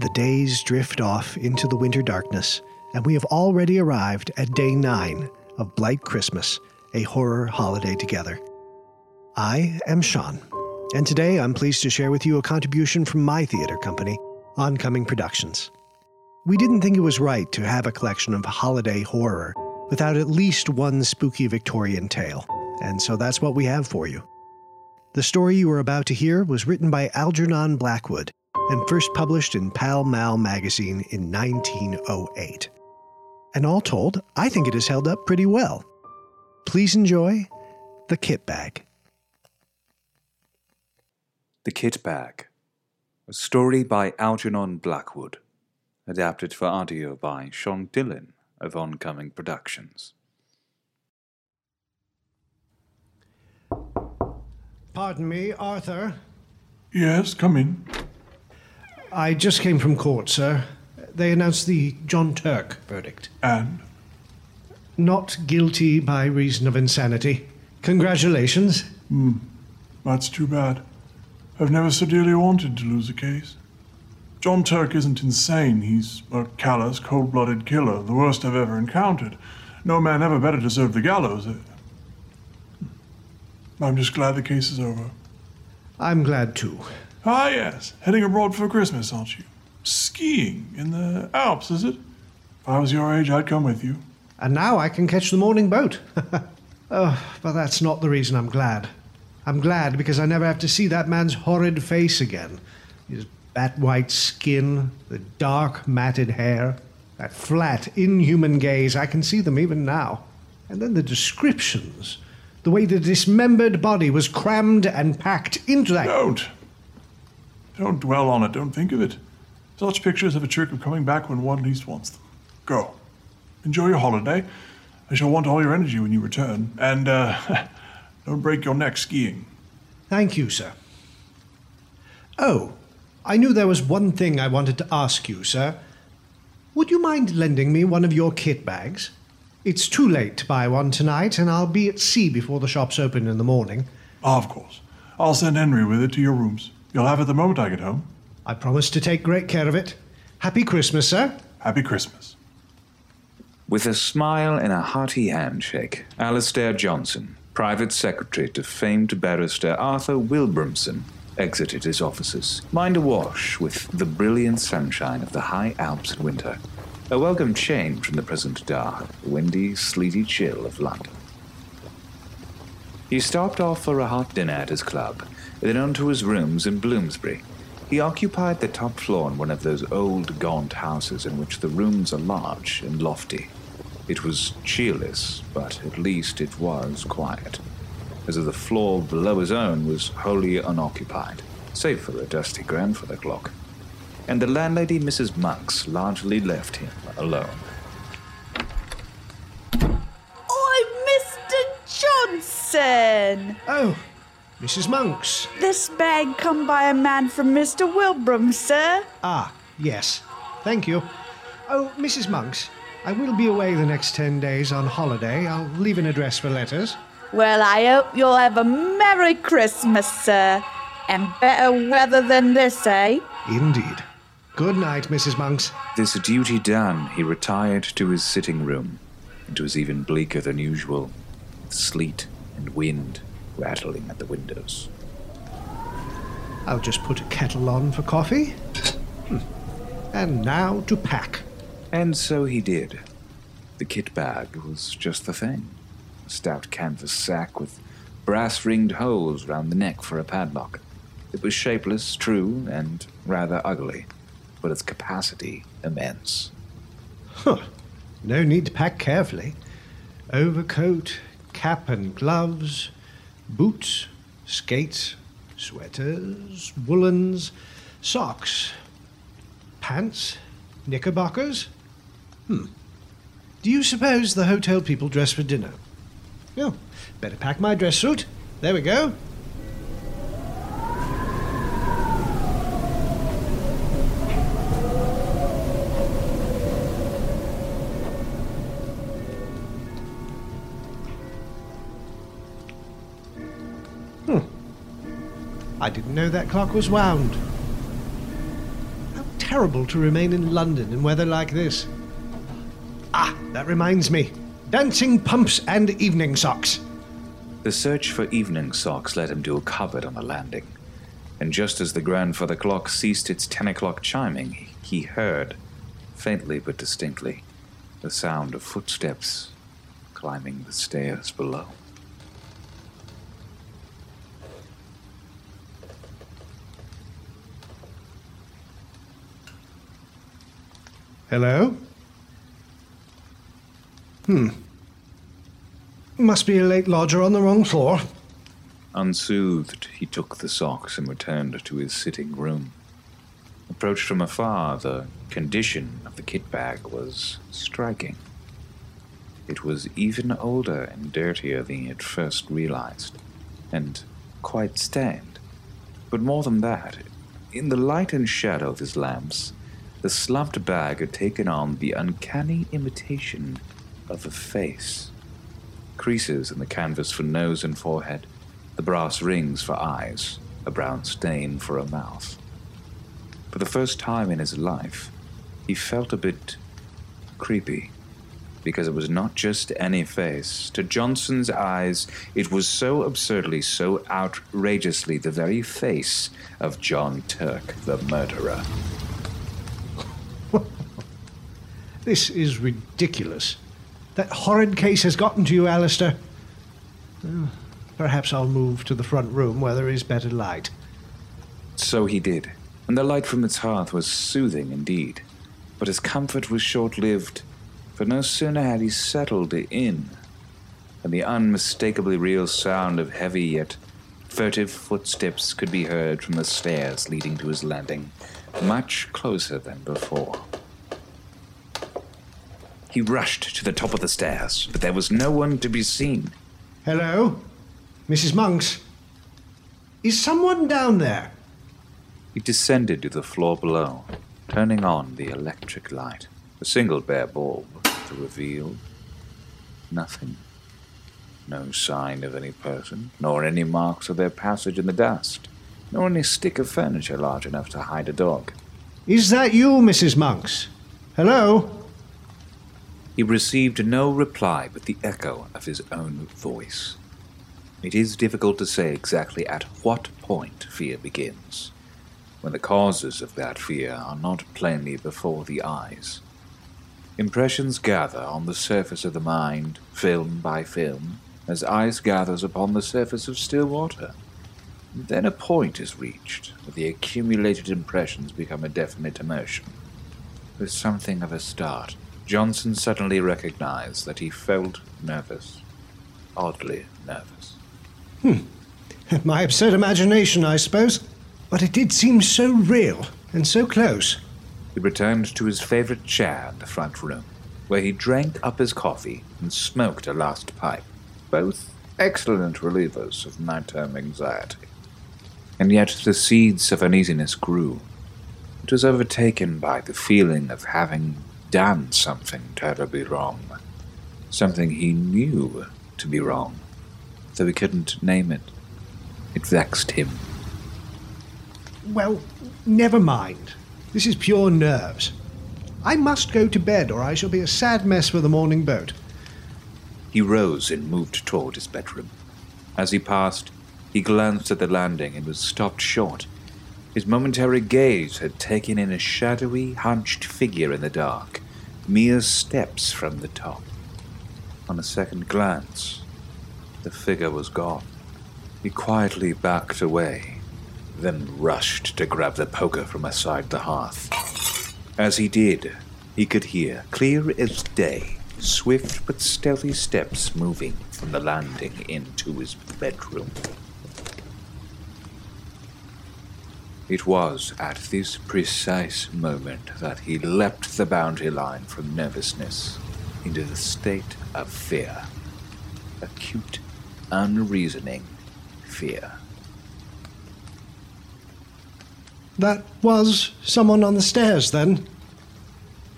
The days drift off into the winter darkness, and we have already arrived at day nine of Blight Christmas, a horror holiday together. I am Sean, and today I'm pleased to share with you a contribution from my theater company, Oncoming Productions. We didn't think it was right to have a collection of holiday horror without at least one spooky Victorian tale, and so that's what we have for you. The story you are about to hear was written by Algernon Blackwood and first published in Pall Mall magazine in 1908. And all told, I think it has held up pretty well. Please enjoy The Kit Bag. The Kit Bag, a story by Algernon Blackwood, adapted for audio by Sean Dillon of Oncoming Productions. Pardon me, Arthur. Yes, come in. I just came from court, sir. They announced the John Turk verdict. And? Not guilty by reason of insanity. Congratulations. Hmm. That's too bad. I've never so dearly wanted to lose a case. John Turk isn't insane. He's a callous, cold blooded killer, the worst I've ever encountered. No man ever better deserved the gallows. Uh, I'm just glad the case is over. I'm glad too. Ah, yes. Heading abroad for Christmas, aren't you? Skiing in the Alps, is it? If I was your age, I'd come with you. And now I can catch the morning boat. oh, but that's not the reason I'm glad. I'm glad because I never have to see that man's horrid face again. His bat white skin, the dark matted hair, that flat, inhuman gaze. I can see them even now. And then the descriptions. The way the dismembered body was crammed and packed into that. Don't. Don't dwell on it. Don't think of it. Such pictures have a trick of coming back when one least wants them. Go. Enjoy your holiday. I shall want all your energy when you return. And, uh, don't break your neck skiing. Thank you, sir. Oh, I knew there was one thing I wanted to ask you, sir. Would you mind lending me one of your kit bags? It's too late to buy one tonight, and I'll be at sea before the shops open in the morning. Of course. I'll send Henry with it to your rooms. You'll have it the moment I get home. I promise to take great care of it. Happy Christmas, sir. Happy Christmas. With a smile and a hearty handshake, Alastair Johnson, private secretary to famed barrister Arthur Wilbramson, exited his offices, mind awash with the brilliant sunshine of the high Alps in winter, a welcome change from the present dark, windy, sleety chill of London. He stopped off for a hot dinner at his club, then on to his rooms in Bloomsbury. He occupied the top floor in one of those old, gaunt houses in which the rooms are large and lofty. It was cheerless, but at least it was quiet, as if the floor below his own was wholly unoccupied, save for a dusty grandfather clock. And the landlady, Mrs. Monks, largely left him alone. Oi, Mr. Johnson! Oh, Mrs. Monks. This bag come by a man from Mr. Wilbram, sir. Ah, yes. Thank you. Oh, Mrs. Monks, I will be away the next ten days on holiday. I'll leave an address for letters. Well, I hope you'll have a Merry Christmas, sir. And better weather than this, eh? Indeed. Good night, Mrs. Monks. This duty done, he retired to his sitting room. It was even bleaker than usual, with sleet and wind rattling at the windows. I'll just put a kettle on for coffee. Hmm. And now to pack. And so he did. The kit bag was just the thing a stout canvas sack with brass ringed holes round the neck for a padlock. It was shapeless, true, and rather ugly, but its capacity immense. Huh. No need to pack carefully. Overcoat, cap and gloves, boots, skates, sweaters, woolens, socks, pants, knickerbockers. Hmm. Do you suppose the hotel people dress for dinner? Oh, better pack my dress suit. There we go. I didn't know that clock was wound. How terrible to remain in London in weather like this. Ah, that reminds me. Dancing pumps and evening socks. The search for evening socks led him to a cupboard on the landing, and just as the grandfather clock ceased its ten o'clock chiming, he heard, faintly but distinctly, the sound of footsteps climbing the stairs below. Hello? Hmm. Must be a late lodger on the wrong floor. Unsoothed, he took the socks and returned to his sitting room. Approached from afar, the condition of the kit bag was striking. It was even older and dirtier than he had first realized, and quite stained. But more than that, in the light and shadow of his lamps, the slumped bag had taken on the uncanny imitation of a face. Creases in the canvas for nose and forehead, the brass rings for eyes, a brown stain for a mouth. For the first time in his life, he felt a bit creepy because it was not just any face. To Johnson's eyes, it was so absurdly, so outrageously the very face of John Turk, the murderer. This is ridiculous. That horrid case has gotten to you, Alistair. Perhaps I'll move to the front room where there is better light. So he did, and the light from its hearth was soothing indeed. But his comfort was short lived, for no sooner had he settled in than the unmistakably real sound of heavy yet furtive footsteps could be heard from the stairs leading to his landing, much closer than before. He rushed to the top of the stairs, but there was no one to be seen. Hello? Mrs. Monks? Is someone down there? He descended to the floor below, turning on the electric light. A single bare bulb to reveal nothing. No sign of any person, nor any marks of their passage in the dust, nor any stick of furniture large enough to hide a dog. Is that you, Mrs. Monks? Hello? He received no reply but the echo of his own voice. It is difficult to say exactly at what point fear begins, when the causes of that fear are not plainly before the eyes. Impressions gather on the surface of the mind, film by film, as ice gathers upon the surface of still water. Then a point is reached where the accumulated impressions become a definite emotion. With something of a start, Johnson suddenly recognized that he felt nervous. Oddly nervous. Hmm. My absurd imagination, I suppose. But it did seem so real and so close. He returned to his favorite chair in the front room, where he drank up his coffee and smoked a last pipe, both excellent relievers of nighttime anxiety. And yet the seeds of uneasiness grew. It was overtaken by the feeling of having done something terribly wrong, something he knew to be wrong, though he couldn't name it. It vexed him. Well, never mind. This is pure nerves. I must go to bed, or I shall be a sad mess for the morning boat. He rose and moved toward his bedroom. As he passed, he glanced at the landing and was stopped short. His momentary gaze had taken in a shadowy, hunched figure in the dark, mere steps from the top. On a second glance, the figure was gone. He quietly backed away, then rushed to grab the poker from aside the hearth. As he did, he could hear, clear as day, swift but stealthy steps moving from the landing into his bedroom. It was at this precise moment that he leapt the boundary line from nervousness into the state of fear. Acute, unreasoning fear. That was someone on the stairs, then?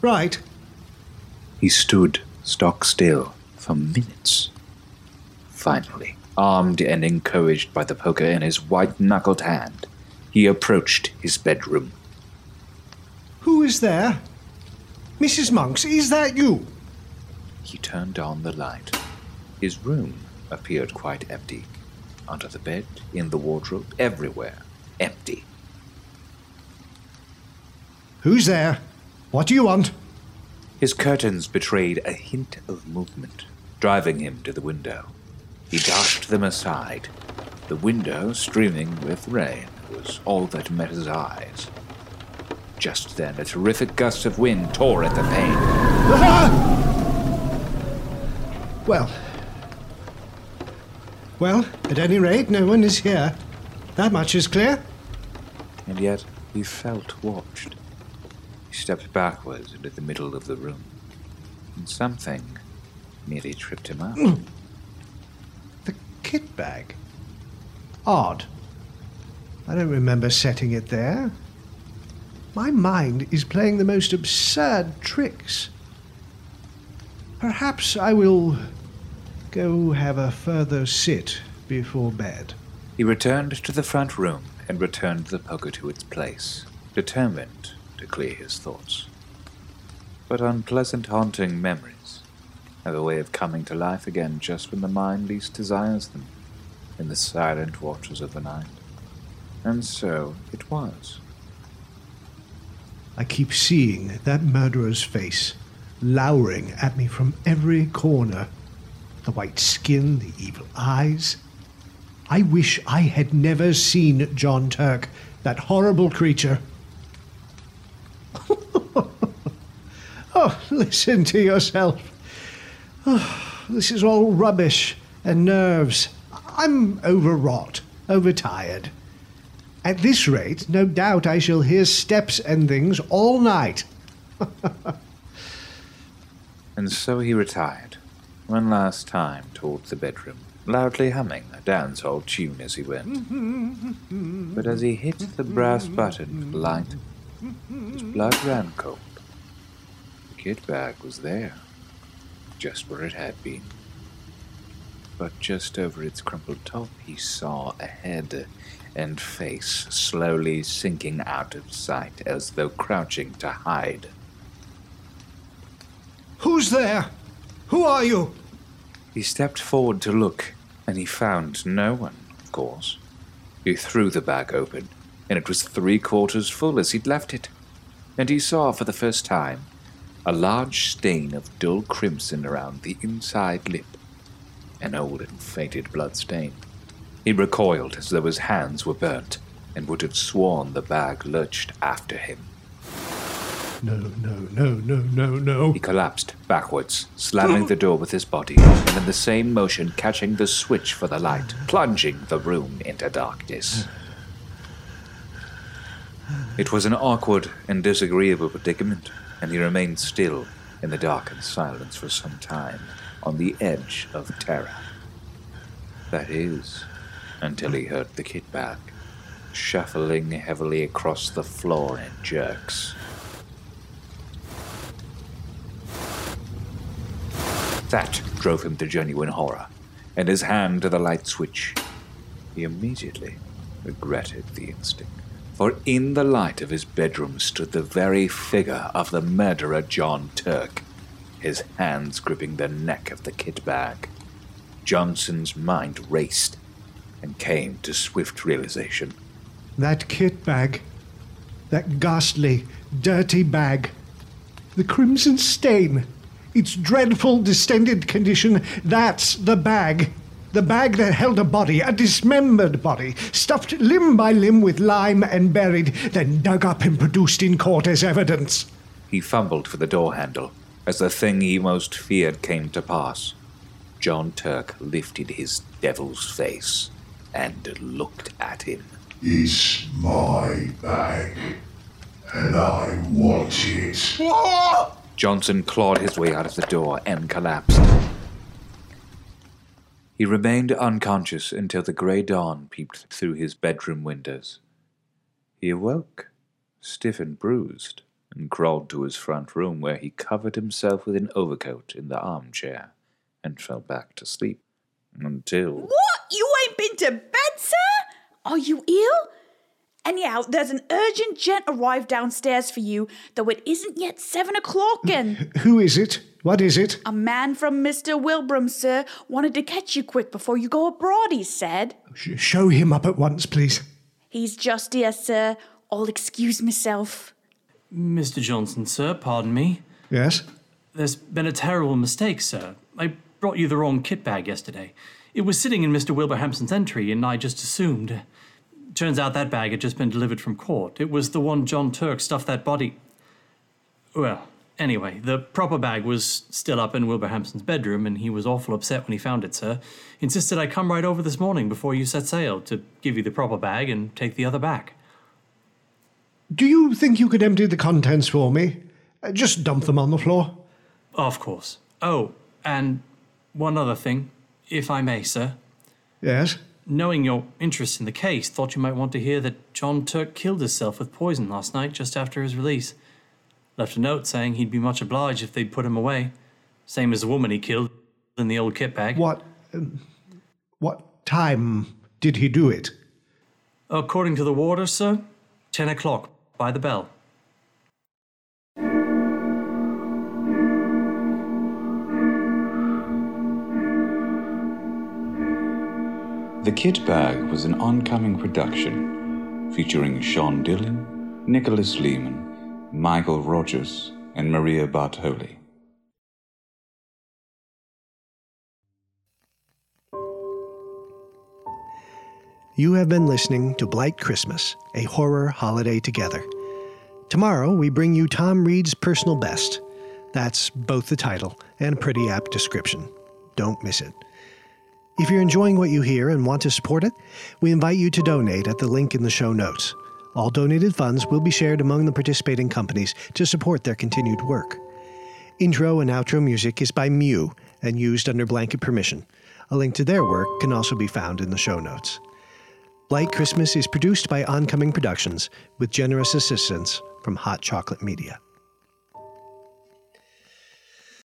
Right. He stood stock still for minutes. Finally, armed and encouraged by the poker in his white knuckled hand, he approached his bedroom. Who is there? Mrs. Monks, is that you? He turned on the light. His room appeared quite empty. Under the bed, in the wardrobe, everywhere. Empty. Who's there? What do you want? His curtains betrayed a hint of movement, driving him to the window. He dashed them aside. The window, streaming with rain, was all that met his eyes. Just then, a terrific gust of wind tore at the pane. Well. Well, at any rate, no one is here. That much is clear. and yet he felt watched. He stepped backwards into the middle of the room, and something nearly tripped him up. The kit bag. Odd. I don't remember setting it there. My mind is playing the most absurd tricks. Perhaps I will go have a further sit before bed. He returned to the front room and returned the poker to its place, determined to clear his thoughts. But unpleasant, haunting memories have a way of coming to life again just when the mind least desires them, in the silent watches of the night. And so it was. I keep seeing that murderer's face, lowering at me from every corner. The white skin, the evil eyes. I wish I had never seen John Turk, that horrible creature. oh, listen to yourself. Oh, this is all rubbish and nerves. I'm overwrought, overtired. At this rate, no doubt I shall hear steps and things all night. And so he retired, one last time towards the bedroom, loudly humming a dance dancehall tune as he went. But as he hit the brass button for the light, his blood ran cold. The kit bag was there, just where it had been. But just over its crumpled top, he saw a head and face slowly sinking out of sight as though crouching to hide. Who's there? Who are you? He stepped forward to look, and he found no one, of course. He threw the bag open, and it was three quarters full as he'd left it. And he saw for the first time a large stain of dull crimson around the inside lip, an old and faded blood stain. He recoiled as though his hands were burnt, and would have sworn the bag lurched after him. No, no, no, no, no, no. He collapsed backwards, slamming the door with his body, and in the same motion catching the switch for the light, plunging the room into darkness. It was an awkward and disagreeable predicament, and he remained still in the darkened silence for some time, on the edge of terror. That is, until he heard the kit bag, shuffling heavily across the floor in jerks. That drove him to genuine horror, and his hand to the light switch. He immediately regretted the instinct, for in the light of his bedroom stood the very figure of the murderer John Turk, his hands gripping the neck of the kit bag. Johnson's mind raced and came to swift realization. That kit bag. That ghastly, dirty bag. The crimson stain. Its dreadful, distended condition. That's the bag. The bag that held a body, a dismembered body, stuffed limb by limb with lime and buried, then dug up and produced in court as evidence. He fumbled for the door handle as the thing he most feared came to pass. John Turk lifted his devil's face and looked at him. It's my bag, and I want it. Johnson clawed his way out of the door and collapsed. He remained unconscious until the grey dawn peeped through his bedroom windows. He awoke, stiff and bruised, and crawled to his front room where he covered himself with an overcoat in the armchair and fell back to sleep. Until What? You ain't been to bed, sir? Are you ill? Anyhow, there's an urgent gent arrived downstairs for you, though it isn't yet seven o'clock, and Who is it? What is it? a man from Mr. Wilbram, sir, wanted to catch you quick before you go abroad, he said. Sh- show him up at once, please. He's just here, sir. I'll excuse myself. Mr. Johnson, sir, pardon me. Yes? There's been a terrible mistake, sir. I brought you the wrong kit bag yesterday. It was sitting in Mr. Wilberhampson's entry, and I just assumed. Turns out that bag had just been delivered from court. It was the one John Turk stuffed that body. Well, anyway, the proper bag was still up in Wilberhampson's bedroom, and he was awful upset when he found it, sir. Insisted I come right over this morning before you set sail to give you the proper bag and take the other back. Do you think you could empty the contents for me? Just dump them on the floor. Of course. Oh, and one other thing, if I may, sir. Yes? Knowing your interest in the case, thought you might want to hear that John Turk killed himself with poison last night just after his release. Left a note saying he'd be much obliged if they'd put him away. Same as the woman he killed in the old kit bag. What. Um, what time did he do it? According to the warder, sir, ten o'clock by the bell. The Kit Bag was an oncoming production featuring Sean Dillon, Nicholas Lehman, Michael Rogers, and Maria Bartoli. You have been listening to Blight Christmas, a horror holiday together. Tomorrow, we bring you Tom Reed's personal best. That's both the title and a pretty apt description. Don't miss it. If you're enjoying what you hear and want to support it, we invite you to donate at the link in the show notes. All donated funds will be shared among the participating companies to support their continued work. Intro and outro music is by Mew and used under blanket permission. A link to their work can also be found in the show notes. Blight Christmas is produced by Oncoming Productions with generous assistance from Hot Chocolate Media.